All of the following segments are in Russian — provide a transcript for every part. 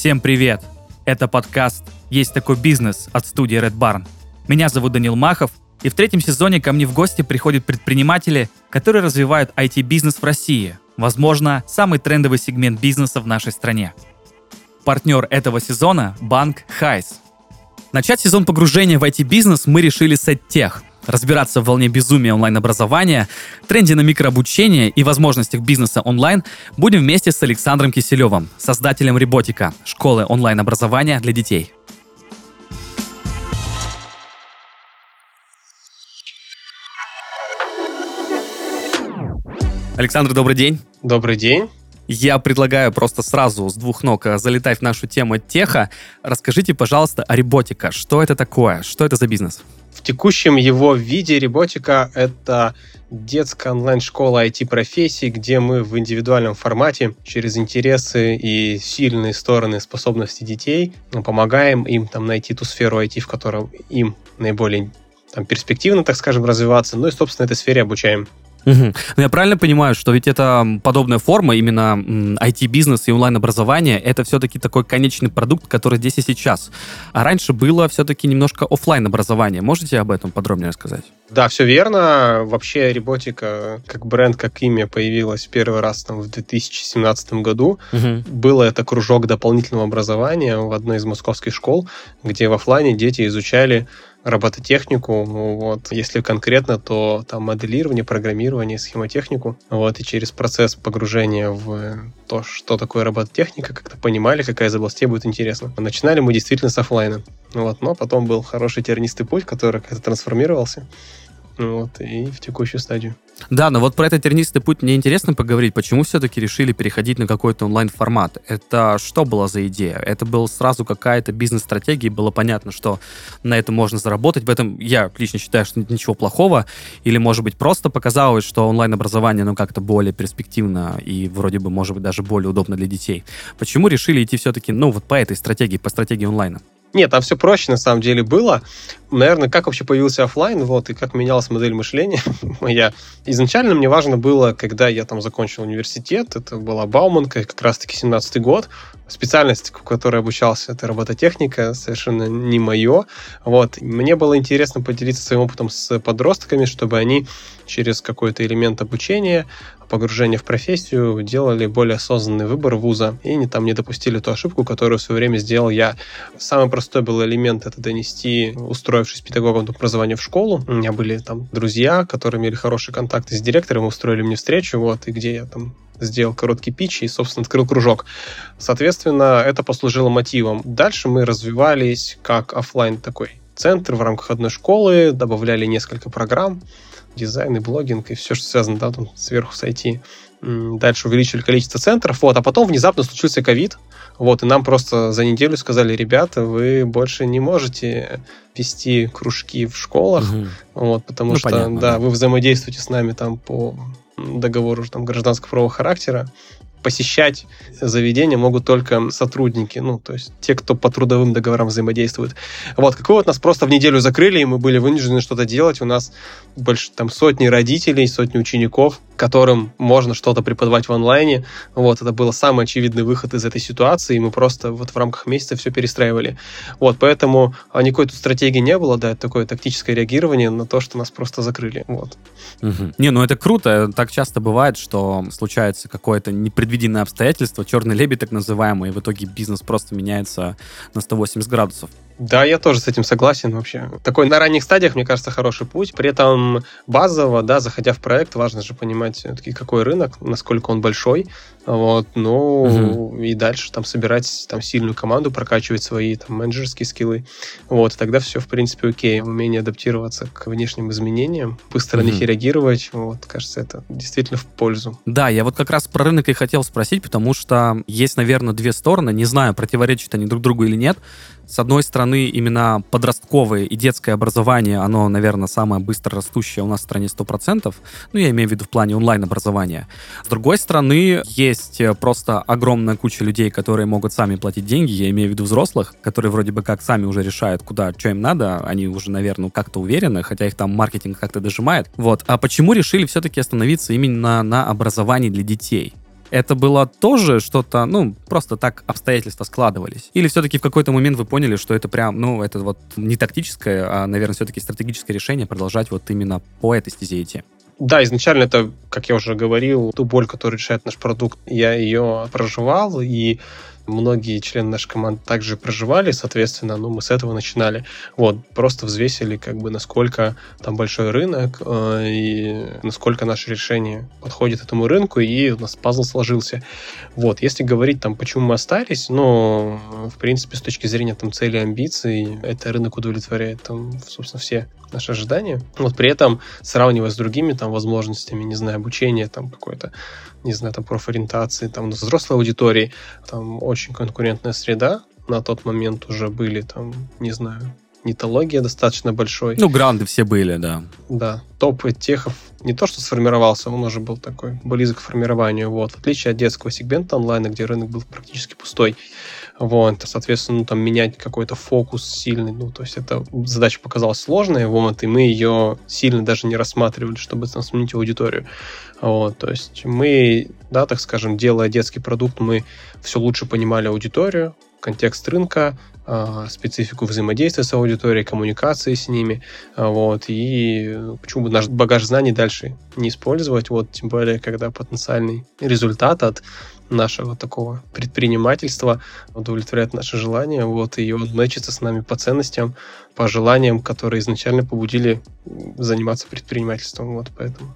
Всем привет! Это подкаст «Есть такой бизнес» от студии Red Barn. Меня зовут Данил Махов, и в третьем сезоне ко мне в гости приходят предприниматели, которые развивают IT-бизнес в России. Возможно, самый трендовый сегмент бизнеса в нашей стране. Партнер этого сезона – банк Хайс. Начать сезон погружения в IT-бизнес мы решили с EdTech – разбираться в волне безумия онлайн-образования, тренде на микрообучение и возможностях бизнеса онлайн будем вместе с Александром Киселевым, создателем Реботика, школы онлайн-образования для детей. Александр, добрый день. Добрый день. Я предлагаю просто сразу с двух ног э, залетать в нашу тему теха. Расскажите, пожалуйста, о Реботика. Что это такое? Что это за бизнес? В текущем его виде Реботика — это детская онлайн-школа IT-профессий, где мы в индивидуальном формате через интересы и сильные стороны способности детей помогаем им там найти ту сферу IT, в которой им наиболее там, перспективно, так скажем, развиваться, ну и, собственно, этой сфере обучаем. Угу. Ну, я правильно понимаю, что ведь это подобная форма, именно IT-бизнес и онлайн-образование, это все-таки такой конечный продукт, который здесь и сейчас. А раньше было все-таки немножко офлайн образование. Можете об этом подробнее рассказать? Да, все верно. Вообще Реботика как бренд, как имя появилась первый раз там, в 2017 году. Угу. Было это кружок дополнительного образования в одной из московских школ, где в офлайне дети изучали робототехнику, вот. Если конкретно, то там моделирование, программирование, схемотехнику, вот, и через процесс погружения в то, что такое робототехника, как-то понимали, какая из областей будет интересна. Начинали мы действительно с офлайна, вот, но потом был хороший тернистый путь, который как-то трансформировался, вот, и в текущую стадию. Да, но вот про этот тернистый путь мне интересно поговорить. Почему все-таки решили переходить на какой-то онлайн-формат? Это что было за идея? Это была сразу какая-то бизнес-стратегия, было понятно, что на этом можно заработать. В этом я лично считаю, что ничего плохого. Или, может быть, просто показалось, что онлайн-образование, ну, как-то более перспективно и вроде бы, может быть, даже более удобно для детей. Почему решили идти все-таки, ну, вот по этой стратегии, по стратегии онлайна? Нет, там все проще на самом деле было. Наверное, как вообще появился офлайн, вот, и как менялась модель мышления моя. Изначально мне важно было, когда я там закончил университет, это была Бауманка, как раз-таки 17-й год, специальность, в которой обучался, это робототехника, совершенно не мое. Вот. Мне было интересно поделиться своим опытом с подростками, чтобы они через какой-то элемент обучения, погружения в профессию, делали более осознанный выбор вуза и не, там не допустили ту ошибку, которую в свое время сделал я. Самый простой был элемент это донести, устроившись педагогом образования в школу. У меня были там друзья, которые имели хорошие контакты с директором, устроили мне встречу, вот, и где я там сделал короткий пич и, собственно, открыл кружок. Соответственно, это послужило мотивом. Дальше мы развивались как офлайн такой центр в рамках одной школы, добавляли несколько программ, дизайн и блогинг, и все, что связано да, там, сверху с IT. Дальше увеличили количество центров, вот, а потом внезапно случился ковид, вот, и нам просто за неделю сказали, ребята, вы больше не можете вести кружки в школах, угу. вот, потому ну, что, понятно, да, да, вы взаимодействуете с нами там по договору там, гражданского правового характера, посещать заведения могут только сотрудники, ну, то есть те, кто по трудовым договорам взаимодействует. Вот, какой вот нас просто в неделю закрыли, и мы были вынуждены что-то делать. У нас больше там сотни родителей, сотни учеников, которым можно что-то преподавать в онлайне. Вот, это был самый очевидный выход из этой ситуации, и мы просто вот в рамках месяца все перестраивали. Вот, поэтому а, никакой тут стратегии не было, да, это такое тактическое реагирование на то, что нас просто закрыли. Вот. Не, ну это круто. Так часто бывает, что случается какое-то непредвиденное непредвиденные обстоятельства, черный лебедь так называемый, и в итоге бизнес просто меняется на 180 градусов. Да, я тоже с этим согласен вообще. Такой на ранних стадиях, мне кажется, хороший путь. При этом базово, да, заходя в проект, важно же понимать, какой рынок, насколько он большой. Вот, ну, угу. и дальше там собирать там сильную команду, прокачивать свои там менеджерские скиллы. Вот, тогда все, в принципе, окей. Умение адаптироваться к внешним изменениям, быстро угу. на них реагировать, вот, кажется, это действительно в пользу. Да, я вот как раз про рынок и хотел спросить, потому что есть, наверное, две стороны. Не знаю, противоречат они друг другу или нет. С одной стороны, именно подростковое и детское образование, оно, наверное, самое быстро растущее у нас в стране 100%. Ну, я имею в виду в плане онлайн-образования. С другой стороны, есть э, просто огромная куча людей, которые могут сами платить деньги. Я имею в виду взрослых, которые вроде бы как сами уже решают, куда, что им надо. Они уже, наверное, как-то уверены, хотя их там маркетинг как-то дожимает. Вот. А почему решили все-таки остановиться именно на образовании для детей? Это было тоже что-то, ну, просто так обстоятельства складывались? Или все-таки в какой-то момент вы поняли, что это прям, ну, это вот не тактическое, а, наверное, все-таки стратегическое решение продолжать вот именно по этой стезе идти? Да, изначально это, как я уже говорил, ту боль, которую решает наш продукт, я ее проживал, и многие члены нашей команды также проживали, соответственно, ну, мы с этого начинали. Вот, просто взвесили, как бы, насколько там большой рынок, э, и насколько наше решение подходит этому рынку, и у нас пазл сложился. Вот, если говорить там, почему мы остались, ну, в принципе, с точки зрения там цели, амбиций, это рынок удовлетворяет там, собственно, все наши ожидания. Вот при этом, сравнивая с другими там возможностями, не знаю, обучения там какой-то, не знаю, там профориентации, там взрослой аудитории, там очень конкурентная среда, на тот момент уже были там, не знаю, нетология достаточно большой. Ну, гранды все были, да. Да. Топ техов не то, что сформировался, он уже был такой близок к формированию. Вот. В отличие от детского сегмента онлайна, где рынок был практически пустой. Вот, соответственно, ну, там менять какой-то фокус сильный, ну, то есть эта задача показалась сложной, вот, и мы ее сильно даже не рассматривали, чтобы там сменить аудиторию. Вот, то есть мы, да, так скажем, делая детский продукт, мы все лучше понимали аудиторию, контекст рынка, а, специфику взаимодействия с аудиторией, коммуникации с ними, а, вот, и почему бы наш багаж знаний дальше не использовать, вот, тем более, когда потенциальный результат от нашего такого предпринимательства, удовлетворяет наши желания, вот, и он мэчится с нами по ценностям, по желаниям, которые изначально побудили заниматься предпринимательством, вот поэтому.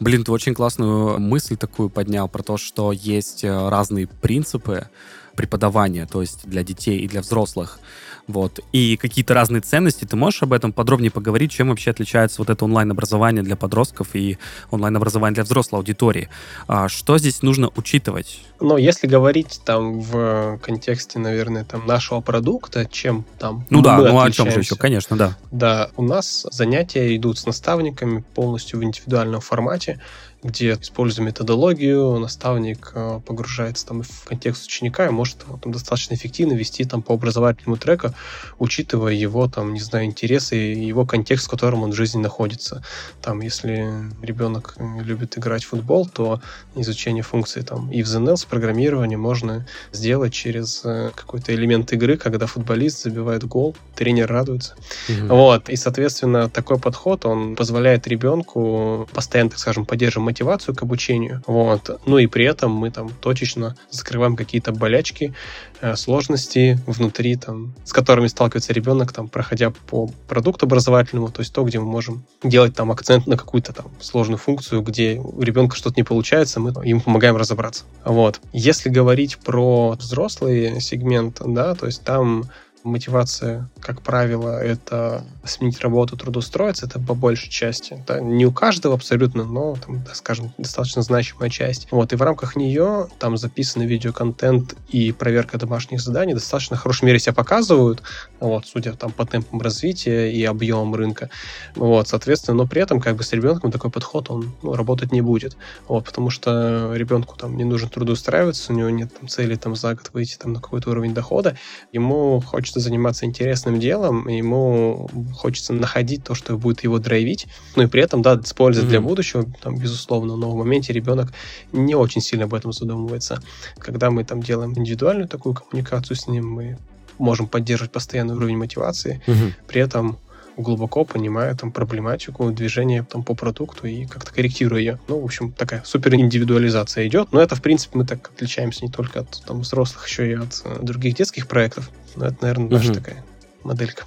Блин, ты очень классную мысль такую поднял про то, что есть э, разные принципы преподавания, то есть для детей и для взрослых вот, и какие-то разные ценности. Ты можешь об этом подробнее поговорить, чем вообще отличается вот это онлайн-образование для подростков и онлайн-образование для взрослой аудитории? А что здесь нужно учитывать? Ну, если говорить там в контексте, наверное, там нашего продукта, чем там Ну да, ну о чем же еще, конечно, да. Да, у нас занятия идут с наставниками полностью в индивидуальном формате, где используя методологию, наставник э, погружается там в контекст ученика и может его там, достаточно эффективно вести там по образовательному треку, учитывая его там, не знаю, интересы и его контекст, в котором он в жизни находится. Там, если ребенок любит играть в футбол, то изучение функций там и в ZNL с программированием можно сделать через э, какой-то элемент игры, когда футболист забивает гол, тренер радуется. Mm-hmm. Вот. И, соответственно, такой подход, он позволяет ребенку постоянно, так скажем, поддерживать мотивацию к обучению. Вот. Ну и при этом мы там точечно закрываем какие-то болячки, э, сложности внутри, там, с которыми сталкивается ребенок, там, проходя по продукту образовательному, то есть то, где мы можем делать там акцент на какую-то там сложную функцию, где у ребенка что-то не получается, мы ему помогаем разобраться. Вот. Если говорить про взрослый сегмент, да, то есть там мотивация, как правило, это сменить работу, трудоустроиться, это по большей части. Да, не у каждого абсолютно, но, там, да, скажем, достаточно значимая часть. Вот, и в рамках нее там записанный видеоконтент и проверка домашних заданий достаточно в хорошей мере себя показывают, вот, судя там по темпам развития и объемам рынка. Вот, соответственно, но при этом как бы с ребенком такой подход, он ну, работать не будет. Вот, потому что ребенку там не нужно трудоустраиваться, у него нет там цели там за год выйти там на какой-то уровень дохода, ему хочется хочется заниматься интересным делом, ему хочется находить то, что будет его драйвить, ну и при этом, да, использовать mm-hmm. для будущего, там, безусловно, но в моменте ребенок не очень сильно об этом задумывается. Когда мы там делаем индивидуальную такую коммуникацию с ним, мы можем поддерживать постоянный уровень мотивации, mm-hmm. при этом глубоко понимая там проблематику движения там по продукту и как-то корректируя ее. Ну, в общем, такая супер индивидуализация идет. Но это, в принципе, мы так отличаемся не только от там, взрослых, еще и от э, других детских проектов. Но это, наверное, угу. наша такая моделька.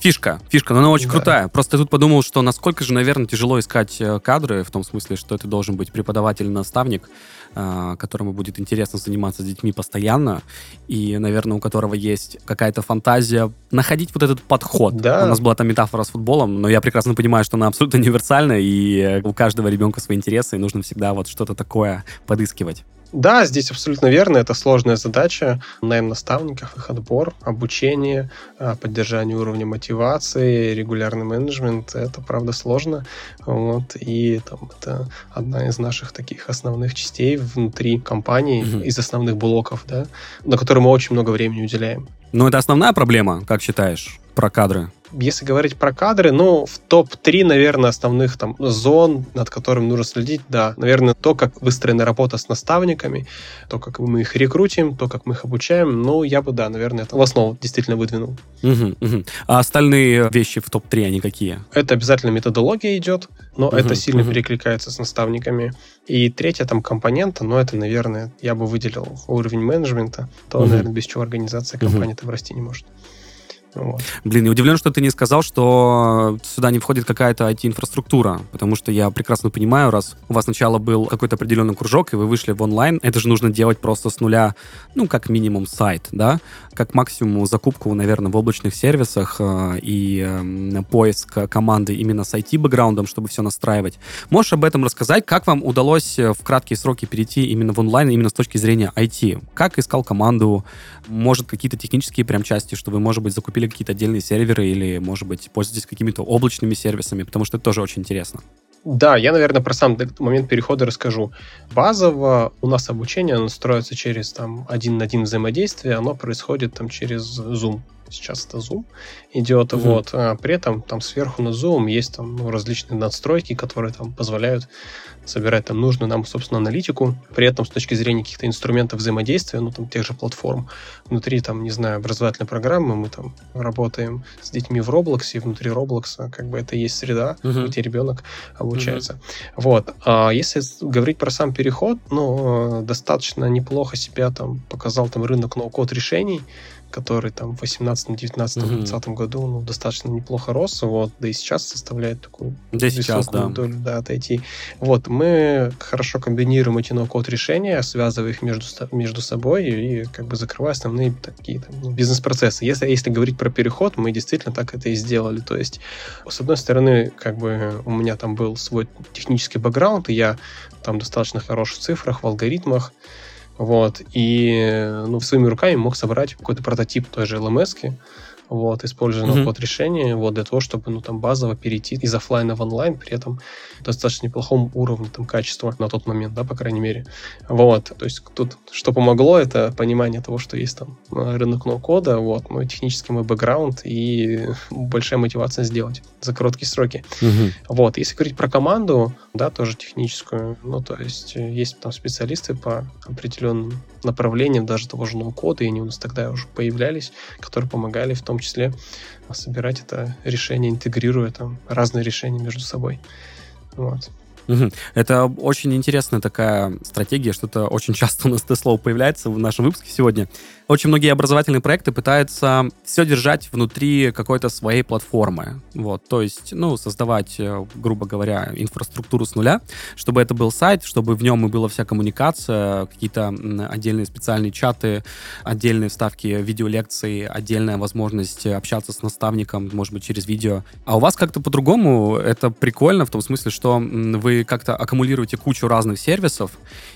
Фишка, фишка, но она очень да. крутая. Просто я тут подумал, что насколько же, наверное, тяжело искать э, кадры, в том смысле, что это должен быть преподаватель-наставник, э, которому будет интересно заниматься с детьми постоянно, и, наверное, у которого есть какая-то фантазия находить вот этот подход. Да. У нас была там метафора с футболом, но я прекрасно понимаю, что она абсолютно универсальна, и у каждого ребенка свои интересы, и нужно всегда вот что-то такое подыскивать. Да, здесь абсолютно верно. Это сложная задача. Найм наставников, их отбор, обучение, а, поддержание уровня мотивации, регулярный менеджмент. Это, правда, сложно. Вот. И там, это одна из наших таких основных частей внутри компании, угу. из основных блоков, да, на которые мы очень много времени уделяем. Ну, это основная проблема, как считаешь, про кадры? Если говорить про кадры, ну, в топ-3, наверное, основных там зон, над которыми нужно следить, да, наверное, то, как выстроена работа с наставниками, то, как мы их рекрутим, то, как мы их обучаем, ну, я бы, да, наверное, это в основу действительно выдвинул. Угу, угу. А остальные вещи в топ-3, они какие? Это обязательно методология идет, но угу, это сильно угу. перекликается с наставниками. И третья там компонента, но это, наверное, я бы выделил уровень менеджмента, то, угу. наверное, без чего организация компании-то угу. расти не может. Вот. Блин, я удивлен, что ты не сказал, что сюда не входит какая-то IT-инфраструктура, потому что я прекрасно понимаю, раз у вас сначала был какой-то определенный кружок, и вы вышли в онлайн, это же нужно делать просто с нуля, ну, как минимум сайт, да, как максимум закупку, наверное, в облачных сервисах э, и э, поиск команды именно с IT-бэкграундом, чтобы все настраивать. Можешь об этом рассказать, как вам удалось в краткие сроки перейти именно в онлайн, именно с точки зрения IT? Как искал команду? Может, какие-то технические прям части, что вы, может быть, закупили купили какие-то отдельные серверы или, может быть, пользуетесь какими-то облачными сервисами, потому что это тоже очень интересно. Да, я, наверное, про сам момент перехода расскажу. Базово у нас обучение оно строится через там один на один взаимодействие, оно происходит там через Zoom сейчас это Zoom идет, угу. вот, а при этом там сверху на Zoom есть там ну, различные надстройки, которые там позволяют собирать там нужную нам, собственно, аналитику, при этом с точки зрения каких-то инструментов взаимодействия, ну, там, тех же платформ, внутри, там, не знаю, образовательной программы мы там работаем с детьми в Roblox, и внутри Roblox, как бы это и есть среда, uh где ребенок обучается. uh Вот. А если говорить про сам переход, ну, достаточно неплохо себя там показал там рынок ноу-код решений, который там в 18, 19, угу. 20 году ну, достаточно неплохо рос, вот, да и сейчас составляет такую да сейчас, да. долю да, от IT. Вот, мы хорошо комбинируем эти ноу-код решения, связывая их между, между собой и как бы закрывая основные такие там, ну, бизнес-процессы. Если, если говорить про переход, мы действительно так это и сделали. То есть, с одной стороны, как бы у меня там был свой технический бэкграунд, и я там достаточно хорош в цифрах, в алгоритмах, вот, и ну, своими руками мог собрать какой-то прототип той же LMS, вот, используя mm-hmm. код решения, вот, для того, чтобы, ну, там, базово перейти из офлайна в онлайн, при этом достаточно неплохом уровне, там, качества на тот момент, да, по крайней мере. Вот, то есть тут, что помогло, это понимание того, что есть там э, рынок ноу-кода, вот, мой технический мой бэкграунд и большая мотивация сделать за короткие сроки. Mm-hmm. Вот, если говорить про команду, да, тоже техническую, ну, то есть э, есть там специалисты по определенным направлениям даже того же ноу-кода, и они у нас тогда уже появлялись, которые помогали в том числе собирать это решение, интегрируя там разные решения между собой. Вот. Это очень интересная такая стратегия, что-то очень часто у нас это слово появляется в нашем выпуске сегодня. Очень многие образовательные проекты пытаются все держать внутри какой-то своей платформы. Вот, то есть, ну, создавать, э, грубо говоря, инфраструктуру с нуля, чтобы это был сайт, чтобы в нем и была вся коммуникация, какие-то отдельные специальные чаты, отдельные вставки видеолекций, отдельная возможность общаться с наставником, может быть, через видео. А у вас как-то по-другому это прикольно, в том смысле, что вы как-то аккумулируете кучу разных сервисов,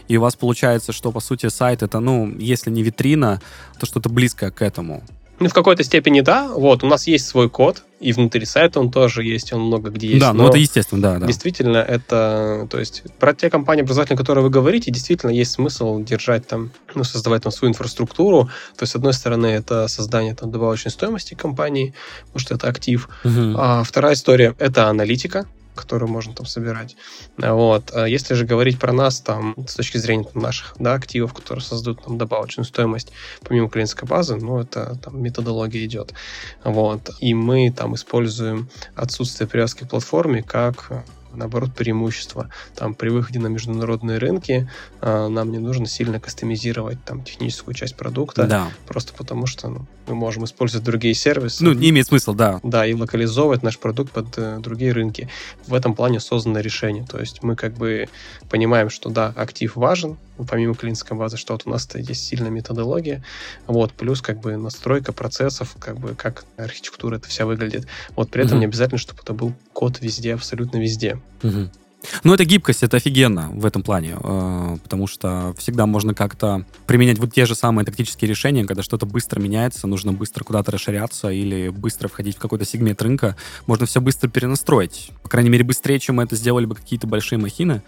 и у вас получается, что, по сути, сайт это, ну, если не витрина, то что-то близкое к этому. Ну, в какой-то степени да. Вот, у нас есть свой код, и внутри сайта он тоже есть, он много где есть. Да, ну это естественно, да, да. Действительно, это, то есть, про те компании образовательные, которые вы говорите, действительно есть смысл держать там, ну, создавать там свою инфраструктуру. То есть, с одной стороны, это создание там добавочной стоимости компании, потому что это актив. Угу. А вторая история — это аналитика которую можно там собирать. Вот. А если же говорить про нас, там, с точки зрения там, наших да, активов, которые создают там, добавочную стоимость помимо клиентской базы, ну, это там методология идет. Вот. И мы там используем отсутствие привязки к платформе как наоборот, преимущество. Там при выходе на международные рынки э, нам не нужно сильно кастомизировать там техническую часть продукта, да. просто потому что ну, мы можем использовать другие сервисы. Ну, не имеет смысла, да. Да, и локализовывать наш продукт под э, другие рынки. В этом плане создано решение. То есть мы как бы понимаем, что да, актив важен, помимо клиентской базы, что вот у нас есть сильная методология, вот, плюс как бы настройка процессов, как бы как архитектура это вся выглядит. Вот при этом mm-hmm. не обязательно, чтобы это был код везде, абсолютно везде. Mm-hmm. Ну, это гибкость, это офигенно в этом плане, э, потому что всегда можно как-то применять вот те же самые тактические решения, когда что-то быстро меняется, нужно быстро куда-то расширяться или быстро входить в какой-то сегмент рынка, можно все быстро перенастроить. По крайней мере, быстрее, чем мы это сделали бы какие-то большие махины.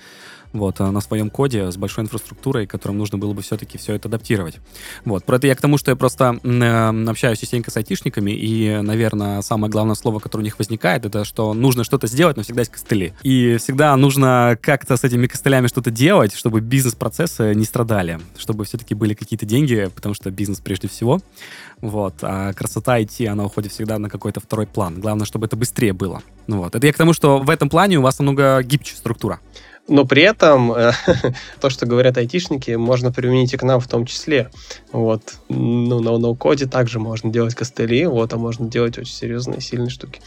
Вот, на своем коде с большой инфраструктурой, которым нужно было бы все-таки все это адаптировать. Вот, про это я к тому, что я просто э, общаюсь частенько с айтишниками, и, наверное, самое главное слово, которое у них возникает, это что нужно что-то сделать, но всегда есть костыли. И всегда нужно как-то с этими костылями что-то делать, чтобы бизнес-процессы не страдали, чтобы все-таки были какие-то деньги, потому что бизнес прежде всего. Вот. А красота IT, она уходит всегда на какой-то второй план. Главное, чтобы это быстрее было. Ну вот. Это я к тому, что в этом плане у вас намного гибче структура. Но при этом э, то, что говорят айтишники, можно применить и к нам в том числе. Вот. Ну, на ноу-коде также можно делать костыли, вот, а можно делать очень серьезные, сильные штуки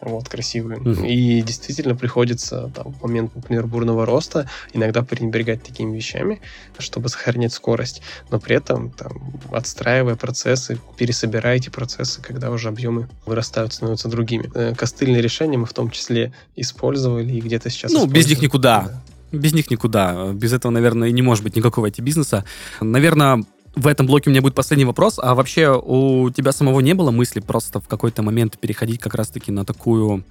вот, красивые. Mm-hmm. И действительно приходится там, в момент, например, бурного роста иногда пренебрегать такими вещами, чтобы сохранить скорость, но при этом там, отстраивая процессы, пересобирая эти процессы, когда уже объемы вырастают, становятся другими. Э, костыльные решения мы в том числе использовали и где-то сейчас Ну, без них никуда. Да. Без них никуда. Без этого, наверное, не может быть никакого IT-бизнеса. Наверное, в этом блоке у меня будет последний вопрос. А вообще у тебя самого не было мысли просто в какой-то момент переходить как раз-таки на такую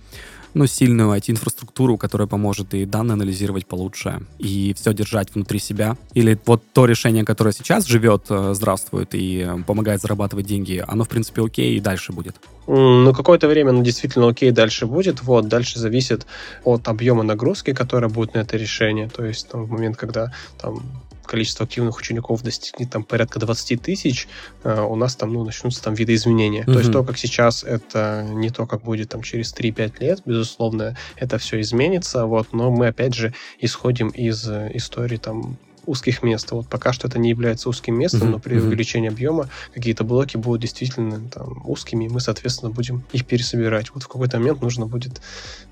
ну, сильную IT-инфраструктуру, которая поможет и данные анализировать получше, и все держать внутри себя? Или вот то решение, которое сейчас живет, э, здравствует и помогает зарабатывать деньги, оно, в принципе, окей и дальше будет? Ну, какое-то время оно действительно окей дальше будет. Вот, дальше зависит от объема нагрузки, которая будет на это решение. То есть, там, в момент, когда там количество активных учеников достигнет там порядка 20 тысяч, э, у нас там ну, начнутся там видоизменения. Mm-hmm. То есть то, как сейчас, это не то, как будет там через 3-5 лет, безусловно, это все изменится, вот, но мы опять же исходим из э, истории там узких мест. Вот пока что это не является узким местом, uh-huh, но при uh-huh. увеличении объема какие-то блоки будут действительно там, узкими, и мы, соответственно, будем их пересобирать. Вот в какой-то момент нужно будет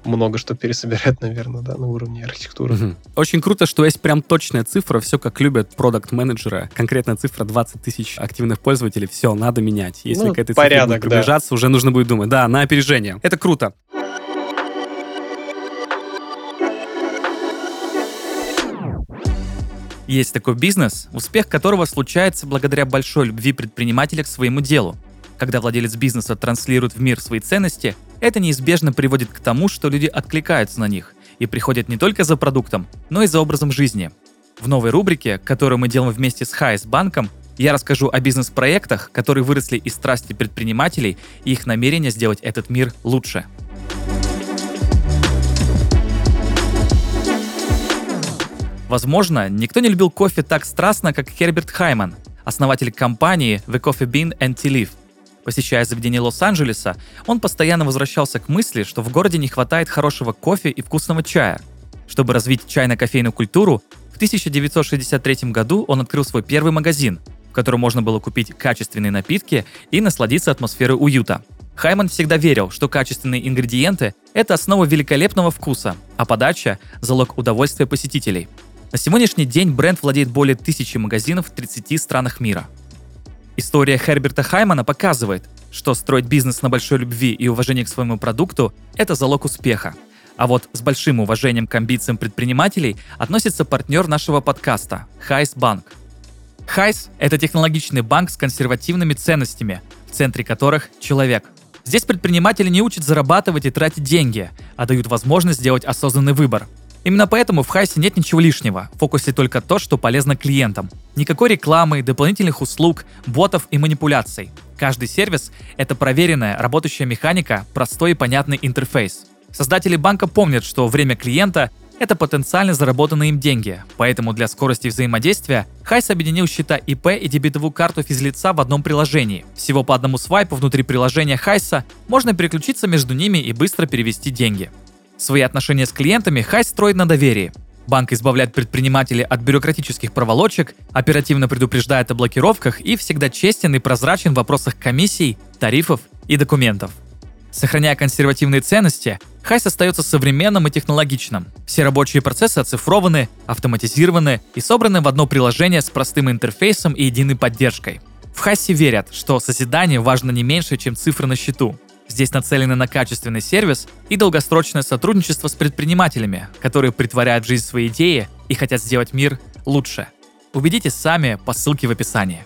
много что пересобирать, наверное, да, на уровне архитектуры. Uh-huh. Очень круто, что есть прям точная цифра, все как любят продукт-менеджеры. Конкретная цифра 20 тысяч активных пользователей, все, надо менять. Если ну, к этой порядок, цифре будет приближаться, да. уже нужно будет думать. Да, на опережение. Это круто. Есть такой бизнес, успех которого случается благодаря большой любви предпринимателя к своему делу. Когда владелец бизнеса транслирует в мир свои ценности, это неизбежно приводит к тому, что люди откликаются на них и приходят не только за продуктом, но и за образом жизни. В новой рубрике, которую мы делаем вместе с Хайс банком, я расскажу о бизнес-проектах, которые выросли из страсти предпринимателей и их намерения сделать этот мир лучше. Возможно, никто не любил кофе так страстно, как Херберт Хайман, основатель компании The Coffee Bean and Tea Leaf. Посещая заведение Лос-Анджелеса, он постоянно возвращался к мысли, что в городе не хватает хорошего кофе и вкусного чая. Чтобы развить чайно-кофейную культуру, в 1963 году он открыл свой первый магазин, в котором можно было купить качественные напитки и насладиться атмосферой уюта. Хайман всегда верил, что качественные ингредиенты – это основа великолепного вкуса, а подача – залог удовольствия посетителей – на сегодняшний день бренд владеет более тысячи магазинов в 30 странах мира. История Херберта Хаймана показывает, что строить бизнес на большой любви и уважении к своему продукту – это залог успеха. А вот с большим уважением к амбициям предпринимателей относится партнер нашего подкаста – Хайс Банк. Хайс – это технологичный банк с консервативными ценностями, в центре которых – человек. Здесь предпринимателей не учат зарабатывать и тратить деньги, а дают возможность сделать осознанный выбор – Именно поэтому в Хайсе нет ничего лишнего, в фокусе только то, что полезно клиентам. Никакой рекламы, дополнительных услуг, ботов и манипуляций. Каждый сервис — это проверенная, работающая механика, простой и понятный интерфейс. Создатели банка помнят, что время клиента — это потенциально заработанные им деньги, поэтому для скорости взаимодействия Хайс объединил счета ИП и дебетовую карту физлица в одном приложении. Всего по одному свайпу внутри приложения Хайса можно переключиться между ними и быстро перевести деньги. Свои отношения с клиентами Хай строит на доверии. Банк избавляет предпринимателей от бюрократических проволочек, оперативно предупреждает о блокировках и всегда честен и прозрачен в вопросах комиссий, тарифов и документов. Сохраняя консервативные ценности, Хайс остается современным и технологичным. Все рабочие процессы оцифрованы, автоматизированы и собраны в одно приложение с простым интерфейсом и единой поддержкой. В Хайсе верят, что созидание важно не меньше, чем цифры на счету. Здесь нацелены на качественный сервис и долгосрочное сотрудничество с предпринимателями, которые притворяют в жизнь свои идеи и хотят сделать мир лучше. Убедитесь сами по ссылке в описании.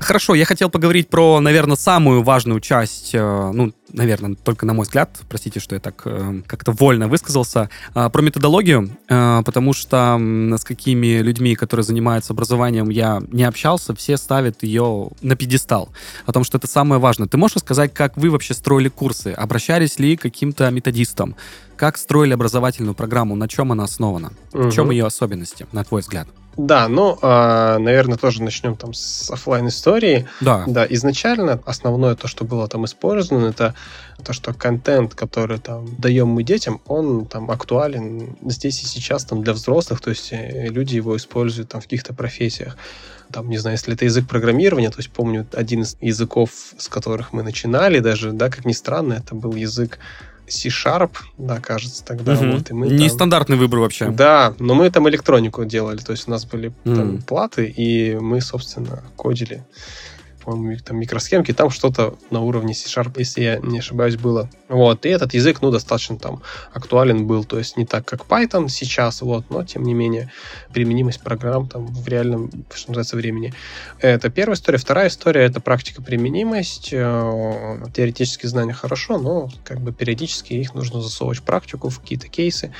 Хорошо, я хотел поговорить про, наверное, самую важную часть, э, ну, наверное, только на мой взгляд, простите, что я так э, как-то вольно высказался, э, про методологию, э, потому что э, с какими людьми, которые занимаются образованием, я не общался, все ставят ее на пьедестал, о том, что это самое важное. Ты можешь сказать, как вы вообще строили курсы? Обращались ли к каким-то методистам? Как строили образовательную программу? На чем она основана? Угу. В чем ее особенности, на твой взгляд? Да, ну, э, наверное, тоже начнем там с офлайн истории. Да. Да, изначально основное то, что было там использовано, это то, что контент, который там даем мы детям, он там актуален здесь и сейчас там для взрослых, то есть э, люди его используют там в каких-то профессиях. Там, не знаю, если это язык программирования, то есть помню один из языков, с которых мы начинали даже, да, как ни странно, это был язык C-Sharp, да, кажется, тогда. Угу. Вот, и мы Нестандартный там... выбор вообще. Да, но мы там электронику делали, то есть у нас были mm. там, платы, и мы, собственно, кодили там микросхемки, там что-то на уровне C-Sharp, если я не ошибаюсь, было. Вот, и этот язык, ну, достаточно там актуален был, то есть не так, как Python сейчас, вот, но, тем не менее, применимость программ там в реальном, что называется, времени. Это первая история. Вторая история — это практика применимость. Э, теоретические знания хорошо, но как бы периодически их нужно засовывать в практику, в какие-то кейсы.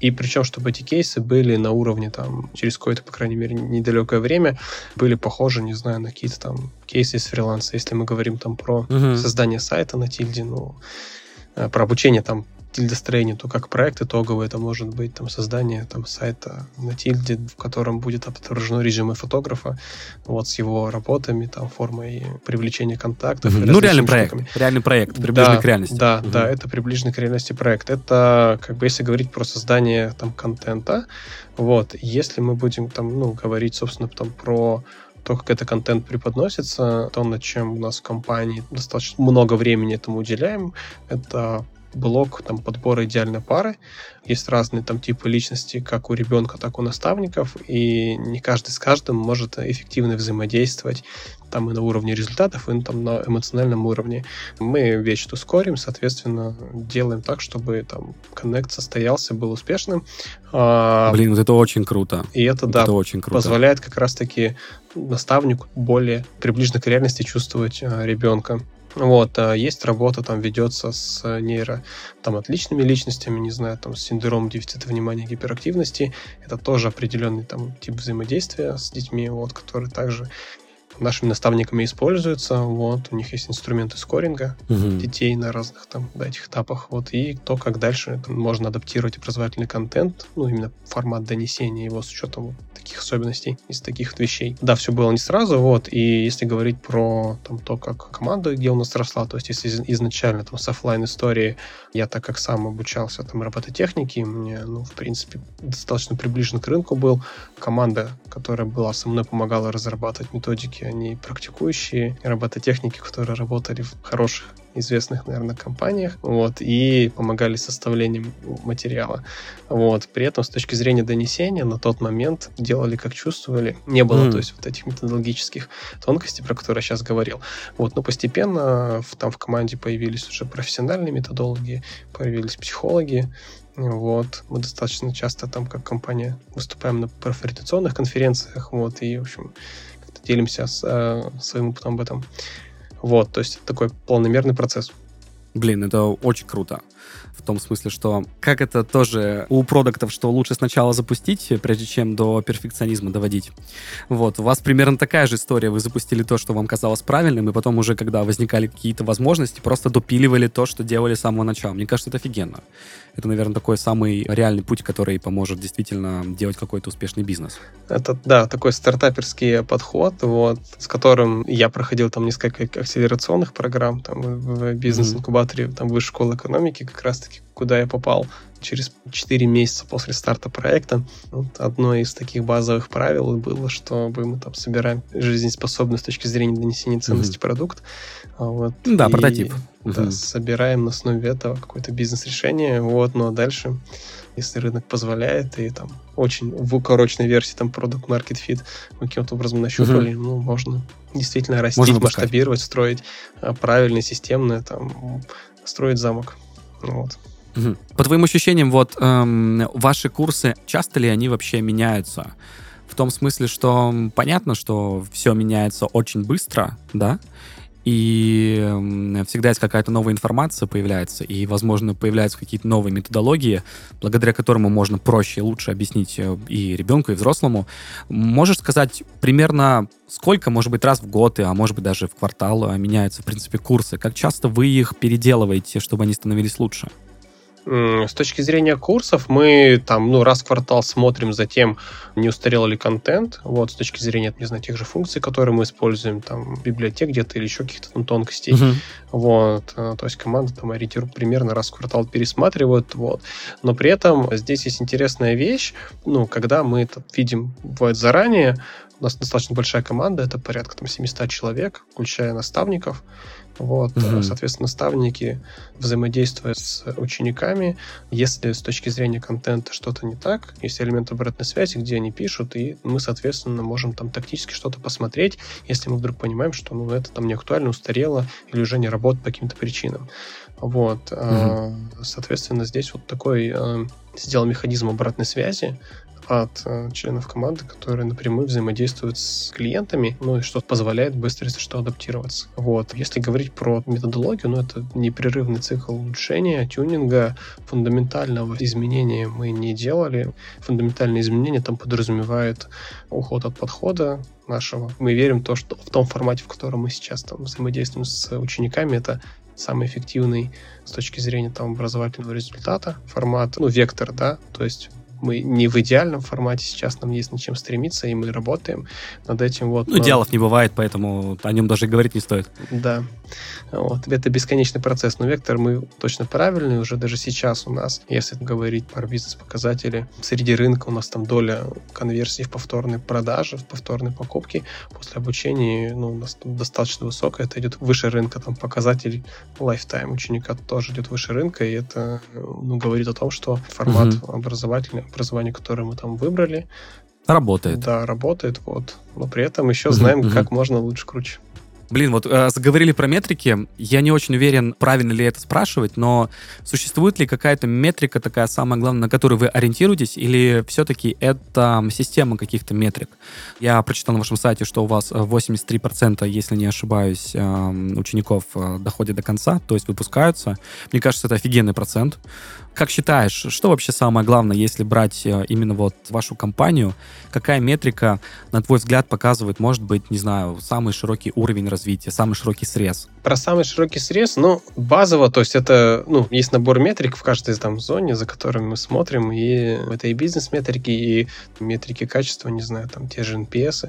И причем, чтобы эти кейсы были на уровне там через какое-то, по крайней мере, недалекое время, были похожи, не знаю, на какие-то там кейсы из фриланса. Если мы говорим там про uh-huh. создание сайта на тильде, ну, э, про обучение там тильдостроению, то как проект итоговый, это может быть там создание там сайта на тильде, в котором будет отображено резюме фотографа, вот с его работами, там формой привлечения контактов. Mm-hmm. Ну, реальный проект. Реальный проект, приближенный да, к реальности. Да, mm-hmm. да, это приближенный к реальности проект. Это, как бы, если говорить про создание там контента, вот, если мы будем там, ну, говорить, собственно, там про то, как этот контент преподносится, то, над чем у нас в компании достаточно много времени этому уделяем, это блок там, подбора идеальной пары. Есть разные там типы личности, как у ребенка, так и у наставников, и не каждый с каждым может эффективно взаимодействовать там и на уровне результатов, и там на эмоциональном уровне. Мы вещь ускорим, соответственно, делаем так, чтобы там коннект состоялся, был успешным. А, Блин, вот это очень круто. И это, вот да, это очень круто. позволяет как раз-таки наставнику более приближенно к реальности чувствовать а, ребенка. Вот, а есть работа, там ведется с нейро, там, отличными личностями, не знаю, там, с синдромом дефицита внимания гиперактивности. Это тоже определенный там тип взаимодействия с детьми, вот, который также нашими наставниками используются. Вот, у них есть инструменты скоринга угу. детей на разных там да, этих этапах. Вот, и то, как дальше там, можно адаптировать образовательный контент, ну, именно формат донесения его с учетом вот таких особенностей, из таких вещей. Да, все было не сразу, вот, и если говорить про там, то, как команда, где у нас росла, то есть если изначально там с офлайн истории я так как сам обучался там робототехнике, мне, ну, в принципе, достаточно приближен к рынку был. Команда, которая была со мной, помогала разрабатывать методики они практикующие робототехники, которые работали в хороших известных, наверное, компаниях, вот, и помогали составлением материала. Вот. При этом с точки зрения донесения на тот момент делали как чувствовали. Не было, mm. то есть, вот этих методологических тонкостей, про которые я сейчас говорил. Вот. Но постепенно в, там в команде появились уже профессиональные методологи, появились психологи, вот. Мы достаточно часто там, как компания, выступаем на профориентационных конференциях, вот, и, в общем, делимся с, э, своим опытом об этом. Вот, то есть такой полномерный процесс. Блин, это очень круто в том смысле, что как это тоже у продуктов, что лучше сначала запустить, прежде чем до перфекционизма доводить. Вот, у вас примерно такая же история. Вы запустили то, что вам казалось правильным, и потом уже, когда возникали какие-то возможности, просто допиливали то, что делали с самого начала. Мне кажется, это офигенно. Это, наверное, такой самый реальный путь, который поможет действительно делать какой-то успешный бизнес. Это, да, такой стартаперский подход, вот, с которым я проходил там несколько акселерационных программ там, в бизнес-инкубаторе, там, высшей школы экономики, как раз-таки, куда я попал через 4 месяца после старта проекта. Вот одно из таких базовых правил было, чтобы мы там собираем жизнеспособность с точки зрения донесения ценности mm-hmm. продукта. Вот, да, и, продотип. Да, mm-hmm. собираем на основе этого какое-то бизнес-решение. Вот, ну а дальше если рынок позволяет, и там очень в укороченной версии там Product Market Fit мы каким-то образом нащупали, mm-hmm. ну, можно действительно расти, можно масштабировать, строить а, правильно, системно, там, строить замок. Вот. По твоим ощущениям, вот эм, ваши курсы, часто ли они вообще меняются? В том смысле, что понятно, что все меняется очень быстро, да? И всегда есть какая-то новая информация появляется, и, возможно, появляются какие-то новые методологии, благодаря которому можно проще и лучше объяснить э, и ребенку, и взрослому. Можешь сказать примерно, сколько, может быть, раз в год, а может быть, даже в квартал э, меняются, в принципе, курсы? Как часто вы их переделываете, чтобы они становились лучше? С точки зрения курсов, мы там, ну, раз в квартал смотрим за тем, не устарел ли контент, вот, с точки зрения, не знаю, тех же функций, которые мы используем, там, библиотек где-то или еще каких-то там тонкостей, uh-huh. вот, э, то есть команда там ориентирует примерно раз в квартал пересматривают, вот, но при этом здесь есть интересная вещь, ну, когда мы это видим, бывает заранее, у нас достаточно большая команда, это порядка там 700 человек, включая наставников, вот, угу. соответственно, наставники, взаимодействуя с учениками, если с точки зрения контента что-то не так, есть элемент обратной связи, где они пишут, и мы, соответственно, можем там тактически что-то посмотреть, если мы вдруг понимаем, что ну, это там не актуально, устарело или уже не работает по каким-то причинам. Вот, угу. соответственно, здесь вот такой э, сделал механизм обратной связи, от э, членов команды, которые напрямую взаимодействуют с клиентами, ну и что позволяет быстро, если что, адаптироваться. Вот. Если говорить про методологию, ну это непрерывный цикл улучшения, тюнинга, фундаментального изменения мы не делали. Фундаментальные изменения там подразумевают уход от подхода, нашего. Мы верим в то, что в том формате, в котором мы сейчас там взаимодействуем с учениками, это самый эффективный с точки зрения там образовательного результата формат, ну, вектор, да, то есть мы не в идеальном формате сейчас, нам есть над чем стремиться, и мы работаем над этим. Вот, ну, но... идеалов не бывает, поэтому о нем даже говорить не стоит. Да. Вот. Это бесконечный процесс, но вектор мы точно правильный, уже даже сейчас у нас, если говорить про бизнес-показатели, среди рынка у нас там доля конверсии в повторной продаже, в повторной покупке после обучения ну, у нас достаточно высокая, это идет выше рынка, там показатель lifetime ученика тоже идет выше рынка, и это ну, говорит о том, что формат угу. образовательный образование, которое мы там выбрали. Работает. Да, работает, вот. Но при этом еще знаем, uh-huh, как можно лучше круче. Блин, вот э, заговорили про метрики. Я не очень уверен, правильно ли это спрашивать, но существует ли какая-то метрика такая самая главная, на которую вы ориентируетесь, или все-таки это система каких-то метрик? Я прочитал на вашем сайте, что у вас 83%, если не ошибаюсь, э, учеников э, доходят до конца, то есть выпускаются. Мне кажется, это офигенный процент. Как считаешь, что вообще самое главное, если брать э, именно вот вашу компанию? Какая метрика, на твой взгляд, показывает, может быть, не знаю, самый широкий уровень развития, самый широкий срез? Про самый широкий срез, ну, базово, то есть это, ну, есть набор метрик в каждой там зоне, за которыми мы смотрим, и это и бизнес-метрики, и метрики качества, не знаю, там те же NPS,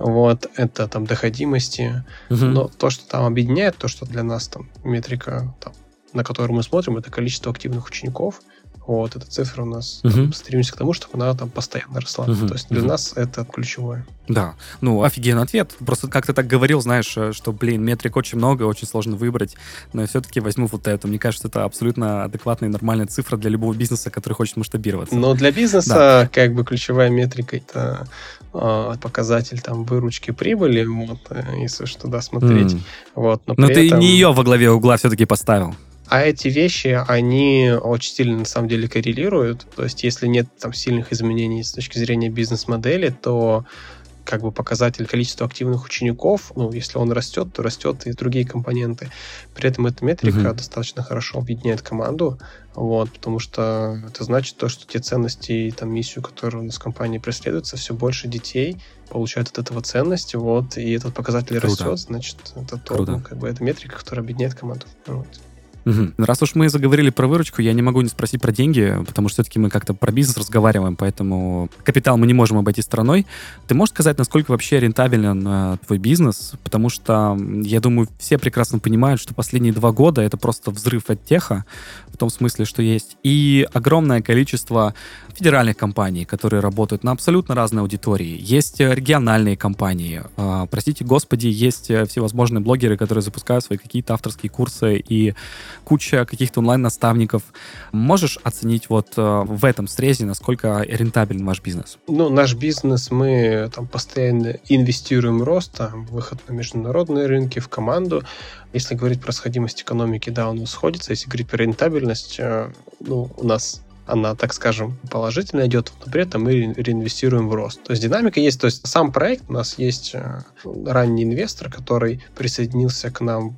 вот, это там доходимости, угу. но то, что там объединяет, то, что для нас там метрика там, на которую мы смотрим, это количество активных учеников. Вот, эта цифра у нас uh-huh. там, стремимся к тому, чтобы она там постоянно росла. Uh-huh. То есть для uh-huh. нас это ключевое. Да, ну, офигенный ответ. Просто как ты так говорил, знаешь, э, что, блин, метрик очень много, очень сложно выбрать, но я все-таки возьму вот это. Мне кажется, это абсолютно адекватная и нормальная цифра для любого бизнеса, который хочет масштабироваться. Но для бизнеса, да. как бы, ключевая метрика — это э, показатель там выручки прибыли, вот, э, если что, да, смотреть. Mm. Вот, но но ты этом... не ее во главе угла все-таки поставил. А эти вещи, они очень сильно на самом деле коррелируют. То есть, если нет там сильных изменений с точки зрения бизнес-модели, то как бы показатель количества активных учеников, ну, если он растет, то растет и другие компоненты. При этом эта метрика uh-huh. достаточно хорошо объединяет команду, вот, потому что это значит то, что те ценности и там миссию, которую у нас в компании преследуется, все больше детей получают от этого ценности, вот, и этот показатель Круто. растет, значит, это то, ну, как бы это метрика, которая объединяет команду. Вот. Угу. Раз уж мы заговорили про выручку, я не могу не спросить про деньги, потому что все-таки мы как-то про бизнес разговариваем, поэтому капитал мы не можем обойти стороной. Ты можешь сказать, насколько вообще рентабелен э, твой бизнес? Потому что, я думаю, все прекрасно понимают, что последние два года это просто взрыв от теха, в том смысле, что есть и огромное количество федеральных компаний, которые работают на абсолютно разной аудитории. Есть э, региональные компании. Э, простите господи, есть э, всевозможные блогеры, которые запускают свои какие-то авторские курсы и куча каких-то онлайн-наставников. Можешь оценить вот э, в этом срезе, насколько рентабелен ваш бизнес? Ну, наш бизнес, мы там постоянно инвестируем в рост, там, выход на международные рынки, в команду. Если говорить про сходимость экономики, да, он сходится. Если говорить про рентабельность, э, ну, у нас она, так скажем, положительно идет, но при этом мы реинвестируем в рост. То есть динамика есть, то есть сам проект, у нас есть э, ранний инвестор, который присоединился к нам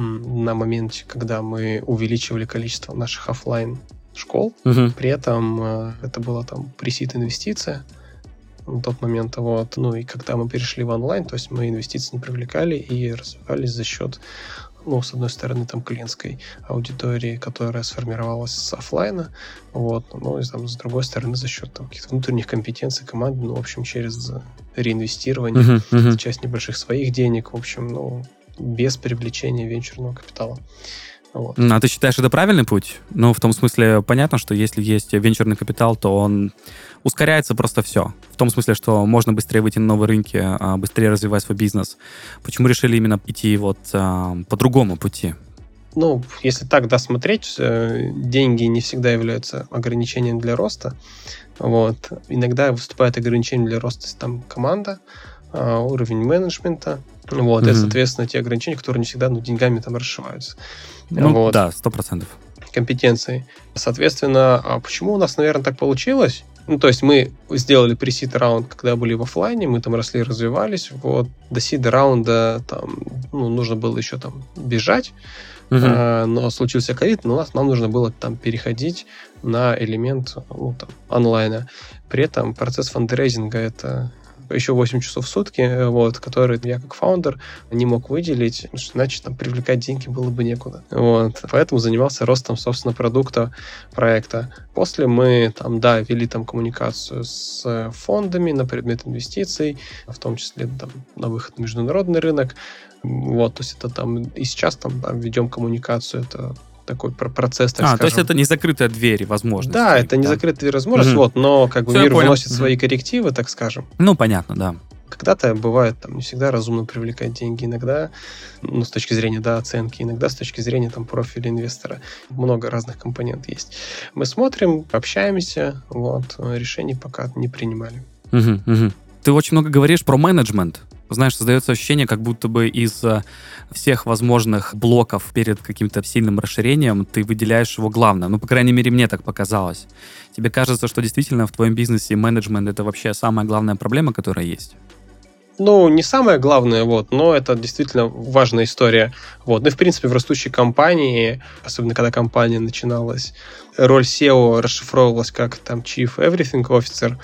на моменте, когда мы увеличивали количество наших офлайн школ. Угу. При этом э, это была там пресид инвестиция на тот момент. Вот. Ну и когда мы перешли в онлайн, то есть мы инвестиции не привлекали и развивались за счет ну, с одной стороны, там, клиентской аудитории, которая сформировалась с офлайна, вот, ну, и там, с другой стороны, за счет там, каких-то внутренних компетенций команды, ну, в общем, через реинвестирование, uh-huh, uh-huh. часть небольших своих денег, в общем, ну, без привлечения венчурного капитала. Вот. А ты считаешь, это правильный путь? Ну, в том смысле, понятно, что если есть венчурный капитал, то он ускоряется просто все. В том смысле, что можно быстрее выйти на новые рынки, а, быстрее развивать свой бизнес. Почему решили именно идти вот а, по другому пути? Ну, если так досмотреть, э, деньги не всегда являются ограничением для роста. Вот. Иногда выступает ограничением для роста там команда, а, уровень менеджмента. Вот, mm-hmm. это, соответственно, те ограничения, которые не всегда ну, деньгами там расшиваются. Ну, вот. да, сто процентов. Компетенции. Соответственно, а почему у нас, наверное, так получилось? Ну, то есть мы сделали пресид раунд, когда были в офлайне, мы там росли, развивались. Вот до сида раунда там ну, нужно было еще там бежать, uh-huh. а, но случился ковид, но у нас нам нужно было там переходить на элемент ну, там, онлайна. При этом процесс фандрейзинга это еще 8 часов в сутки, э, вот, которые я как фаундер не мог выделить, иначе там привлекать деньги было бы некуда. Вот. Поэтому занимался ростом, собственно, продукта проекта. После мы там, да, вели там коммуникацию с фондами на предмет инвестиций, в том числе там на выход на международный рынок. Вот, то есть это там и сейчас там, там ведем коммуникацию, это такой процесс, так а, скажем. то есть это не закрытая дверь возможностей. Да, это не да. закрытая дверь возможностей, угу. вот, но как бы Все мир вносит угу. свои коррективы, так скажем. Ну, понятно, да. Когда-то бывает там не всегда разумно привлекать деньги, иногда, ну, с точки зрения, да, оценки, иногда с точки зрения там профиля инвестора. Много разных компонентов есть. Мы смотрим, общаемся, вот, решений пока не принимали. Угу, угу. Ты очень много говоришь про менеджмент знаешь, создается ощущение, как будто бы из э, всех возможных блоков перед каким-то сильным расширением ты выделяешь его главное. Ну, по крайней мере, мне так показалось. Тебе кажется, что действительно в твоем бизнесе менеджмент — это вообще самая главная проблема, которая есть? ну, не самое главное, вот, но это действительно важная история. Вот. Ну и, в принципе, в растущей компании, особенно когда компания начиналась, роль SEO расшифровывалась как там Chief Everything Officer,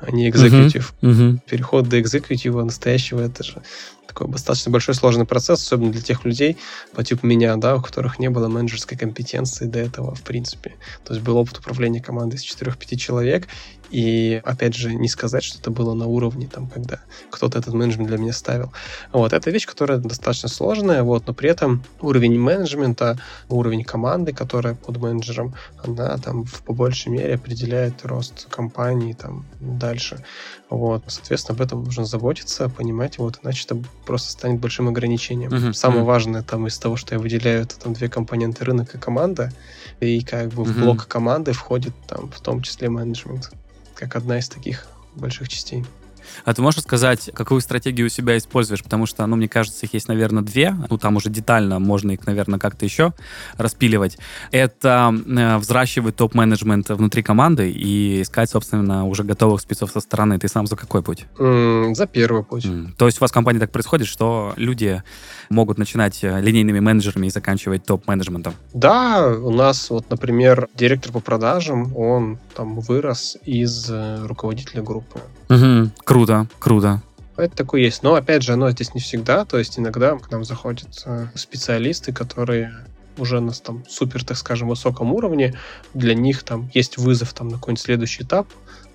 а не экзекутив. Uh-huh. Uh-huh. Переход до экзекутива настоящего, это же такой достаточно большой сложный процесс, особенно для тех людей по типу меня, да, у которых не было менеджерской компетенции до этого, в принципе. То есть был опыт управления командой из 4-5 человек, и, опять же, не сказать, что это было на уровне, там, когда кто-то этот менеджмент для меня ставил. Вот, это вещь, которая достаточно сложная, вот, но при этом уровень менеджмента, уровень команды, которая под менеджером, она там в по большей мере определяет рост компании там дальше. Вот, соответственно, об этом нужно заботиться, понимать, вот, иначе это просто станет большим ограничением. Uh-huh. Самое uh-huh. важное там из того, что я выделяю, это там две компоненты рынок и команда, и как бы uh-huh. в блок команды входит там в том числе менеджмент как одна из таких больших частей. А ты можешь сказать, какую стратегию у себя используешь? Потому что, ну, мне кажется, их есть, наверное, две. Ну, там уже детально можно их, наверное, как-то еще распиливать. Это э, взращивать топ-менеджмент внутри команды и искать, собственно, уже готовых спецов со стороны. Ты сам за какой путь? Mm, за первый путь. Mm. То есть у вас в компании так происходит, что люди могут начинать э, линейными менеджерами и заканчивать топ-менеджментом? Да, у нас вот, например, директор по продажам, он там вырос из э, руководителя группы. Угу. Круто, круто. Это такое есть. Но, опять же, оно здесь не всегда. То есть иногда к нам заходят э, специалисты, которые уже на там супер, так скажем, высоком уровне. Для них там есть вызов там на какой-нибудь следующий этап.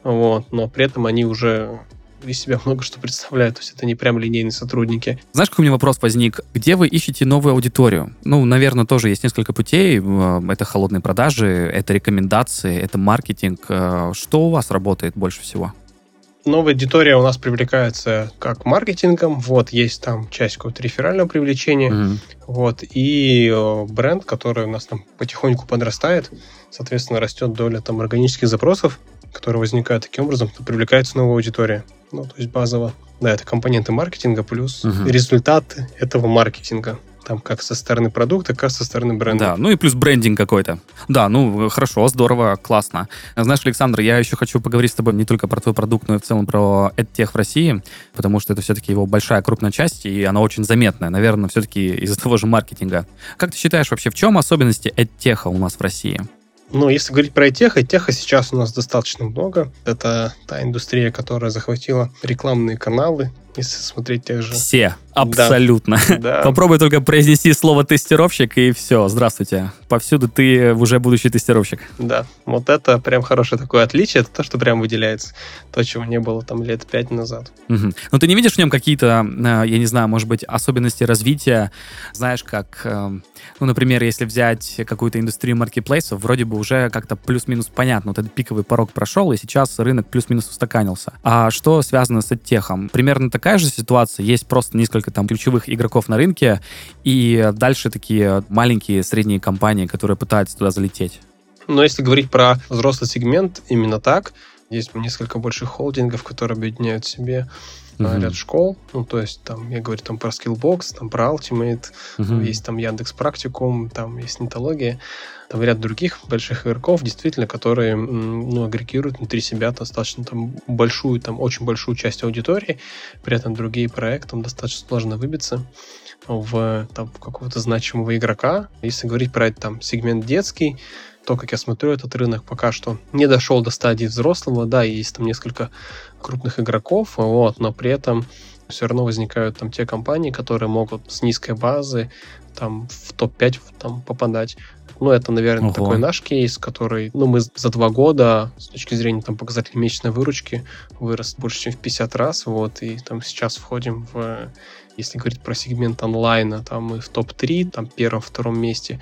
Вот, но при этом они уже из себя много что представляют, то есть это не прям линейные сотрудники. Знаешь, какой у меня вопрос возник? Где вы ищете новую аудиторию? Ну, наверное, тоже есть несколько путей. Э, это холодные продажи, это рекомендации, это маркетинг. Э, что у вас работает больше всего? Новая аудитория у нас привлекается как маркетингом, вот, есть там часть какого-то реферального привлечения, mm-hmm. вот, и э, бренд, который у нас там потихоньку подрастает, соответственно, растет доля там органических запросов, которые возникают таким образом, привлекается новая аудитория. Ну, то есть базово, да, это компоненты маркетинга плюс uh-huh. результаты этого маркетинга. Там как со стороны продукта, как со стороны бренда. Да, ну и плюс брендинг какой-то. Да, ну хорошо, здорово, классно. Знаешь, Александр, я еще хочу поговорить с тобой не только про твой продукт, но и в целом про EdTech в России, потому что это все-таки его большая крупная часть, и она очень заметная, наверное, все-таки из-за того же маркетинга. Как ты считаешь вообще, в чем особенности EdTech у нас в России? Ну, если говорить про теха, теха сейчас у нас достаточно много. Это та индустрия, которая захватила рекламные каналы, если смотреть тех же. Все, абсолютно. Да. Попробуй только произнести слово тестировщик, и все, здравствуйте. Повсюду ты уже будущий тестировщик. Да, вот это прям хорошее такое отличие, это то, что прям выделяется. То, чего не было там лет пять назад. Угу. Но ты не видишь в нем какие-то, э, я не знаю, может быть, особенности развития, знаешь, как, э, ну, например, если взять какую-то индустрию маркетплейсов, вроде бы уже как-то плюс-минус понятно, вот этот пиковый порог прошел, и сейчас рынок плюс-минус устаканился. А что связано с техом? Примерно так такая же ситуация. Есть просто несколько там ключевых игроков на рынке, и дальше такие маленькие, средние компании, которые пытаются туда залететь. Но если говорить про взрослый сегмент, именно так. Есть несколько больших холдингов, которые объединяют в себе mm-hmm. ряд школ. Ну, то есть, там, я говорю там про Skillbox, там про Ultimate, mm-hmm. есть там Яндекс Практикум, там есть Нетология там ряд других больших игроков, действительно, которые ну, агрегируют внутри себя достаточно там большую, там очень большую часть аудитории, при этом другие проекты достаточно сложно выбиться в там, какого-то значимого игрока. Если говорить про там сегмент детский, то, как я смотрю, этот рынок пока что не дошел до стадии взрослого, да, есть там несколько крупных игроков, вот, но при этом все равно возникают там те компании, которые могут с низкой базы там в топ-5 там попадать. Ну, это, наверное, Ого. такой наш кейс, который, ну, мы за два года с точки зрения там показателей месячной выручки вырос больше, чем в 50 раз, вот, и там сейчас входим в, если говорить про сегмент онлайна, там мы в топ-3, там первом-втором месте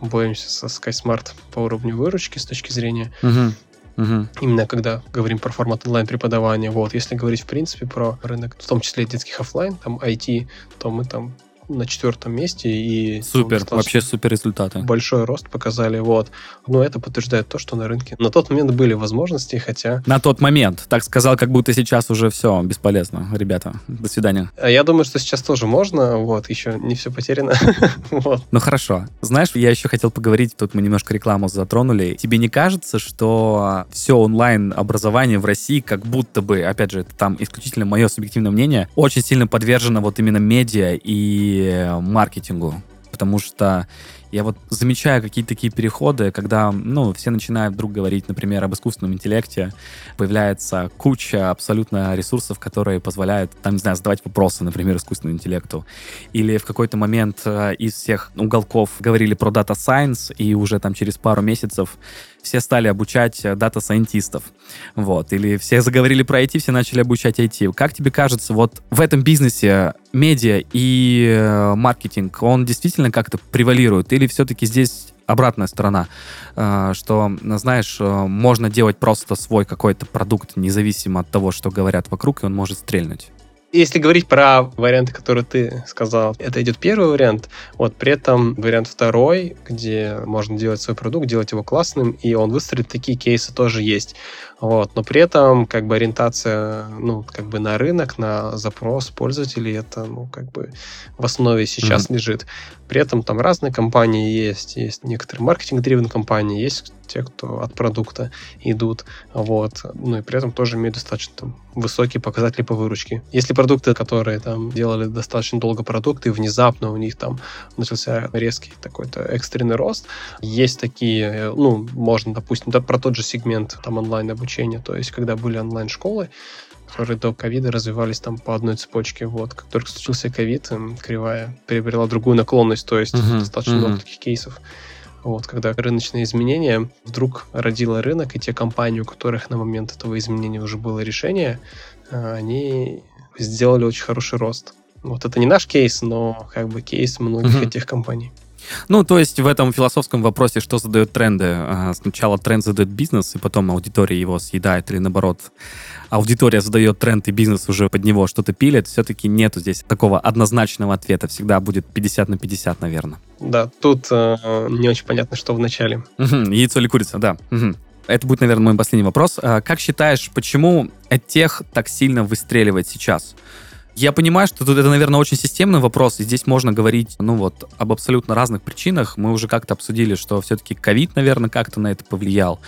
боремся со SkySmart по уровню выручки с точки зрения угу. Угу. Именно когда говорим про формат онлайн-преподавания. Вот, если говорить, в принципе, про рынок, в том числе детских офлайн, там IT, то мы там на четвертом месте и супер вообще супер результаты. большой рост показали вот. Но это подтверждает то что на рынке на тот момент были возможности хотя на тот момент. Так сказал как будто сейчас уже все бесполезно ребята. До свидания. А я думаю что сейчас тоже можно вот еще не все потеряно вот. ну хорошо. Знаешь я еще хотел поговорить тут мы немножко рекламу затронули. Тебе не кажется что все онлайн образование в России как будто бы опять же это там исключительно мое субъективное мнение очень сильно подвержено вот именно медиа и маркетингу. Потому что я вот замечаю какие-то такие переходы, когда, ну, все начинают вдруг говорить, например, об искусственном интеллекте, появляется куча абсолютно ресурсов, которые позволяют, там, не знаю, задавать вопросы, например, искусственному интеллекту. Или в какой-то момент э, из всех уголков говорили про Data Science, и уже там через пару месяцев все стали обучать дата-сайентистов. Вот. Или все заговорили про IT, все начали обучать IT. Как тебе кажется, вот в этом бизнесе медиа и э, маркетинг, он действительно как-то превалирует? Или все-таки здесь обратная сторона, э, что, знаешь, э, можно делать просто свой какой-то продукт, независимо от того, что говорят вокруг, и он может стрельнуть? Если говорить про варианты, которые ты сказал, это идет первый вариант. Вот при этом вариант второй, где можно делать свой продукт, делать его классным, и он выстрелит, такие кейсы тоже есть. Вот. Но при этом как бы ориентация ну, как бы на рынок, на запрос пользователей, это ну, как бы в основе сейчас mm-hmm. лежит. При этом там разные компании есть, есть некоторые маркетинг-дривен компании, есть те, кто от продукта идут, вот, ну и при этом тоже имеют достаточно там, высокие показатели по выручке. Если продукты, которые там делали достаточно долго продукты, внезапно у них там начался резкий такой-то экстренный рост, есть такие, ну, можно, допустим, да, про тот же сегмент там онлайн-обучения, то есть когда были онлайн-школы, которые до ковида развивались там по одной цепочке. Вот, как только случился ковид, кривая приобрела другую наклонность, то есть uh-huh, достаточно uh-huh. много таких кейсов. Вот, когда рыночные изменения вдруг родила рынок, и те компании, у которых на момент этого изменения уже было решение, э, они сделали очень хороший рост. Вот это не наш кейс, но как бы кейс многих uh-huh. этих компаний. Ну, то есть в этом философском вопросе, что задает тренды? А, сначала тренд задает бизнес, и потом аудитория его съедает, или наоборот, аудитория задает тренд, и бизнес уже под него что-то пилит, все-таки нету здесь такого однозначного ответа. Всегда будет 50 на 50, наверное. Да, тут э, не очень понятно, что в начале. Угу, яйцо или курица, да. Угу. Это будет, наверное, мой последний вопрос. А, как считаешь, почему тех так сильно выстреливает сейчас? Я понимаю, что тут это, наверное, очень системный вопрос, и здесь можно говорить, ну вот, об абсолютно разных причинах. Мы уже как-то обсудили, что все-таки ковид, наверное, как-то на это повлиял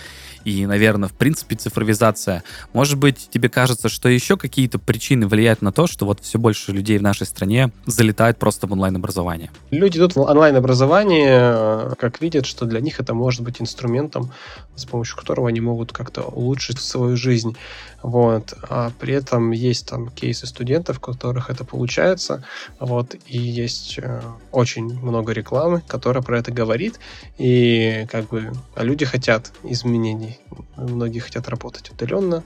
и, наверное, в принципе, цифровизация. Может быть, тебе кажется, что еще какие-то причины влияют на то, что вот все больше людей в нашей стране залетают просто в онлайн-образование? Люди идут в онлайн-образование, как видят, что для них это может быть инструментом, с помощью которого они могут как-то улучшить свою жизнь. Вот. А при этом есть там кейсы студентов, у которых это получается. Вот. И есть э, очень много рекламы, которая про это говорит. И как бы люди хотят изменений. Многие хотят работать удаленно,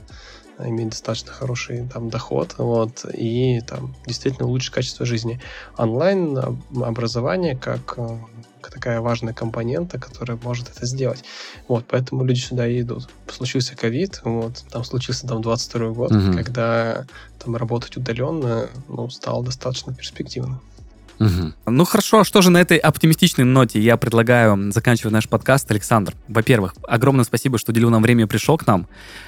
иметь достаточно хороший там доход, вот, и там действительно лучшее качество жизни. Онлайн образование как э, такая важная компонента, которая может это сделать. Вот, поэтому люди сюда и идут. Случился ковид, вот, там случился там 22 год, угу. когда там работать удаленно, ну, стало достаточно перспективно. Угу. Ну хорошо, что же на этой оптимистичной ноте я предлагаю заканчивать наш подкаст. Александр, во-первых, огромное спасибо, что уделил нам время и пришел к нам.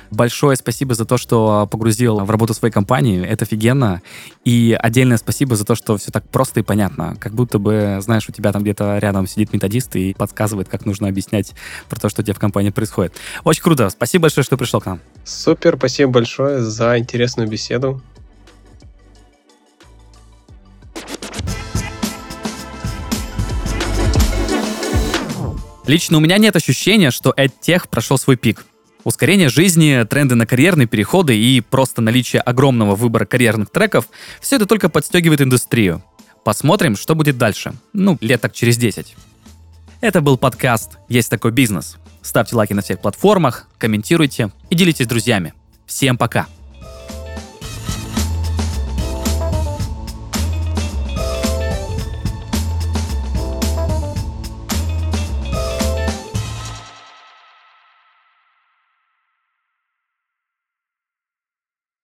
Большое спасибо за то, что погрузил в работу своей компании. Это офигенно. И отдельное спасибо за то, что все так просто и понятно. Как будто бы, знаешь, у тебя там где-то рядом сидит методист и подсказывает, как нужно объяснять про то, что у тебя в компании происходит. Очень круто. Спасибо большое, что пришел к нам. Супер, спасибо большое за интересную беседу. Лично у меня нет ощущения, что EdTech прошел свой пик. Ускорение жизни, тренды на карьерные переходы и просто наличие огромного выбора карьерных треков – все это только подстегивает индустрию. Посмотрим, что будет дальше. Ну, лет так через 10. Это был подкаст «Есть такой бизнес». Ставьте лайки на всех платформах, комментируйте и делитесь с друзьями. Всем пока!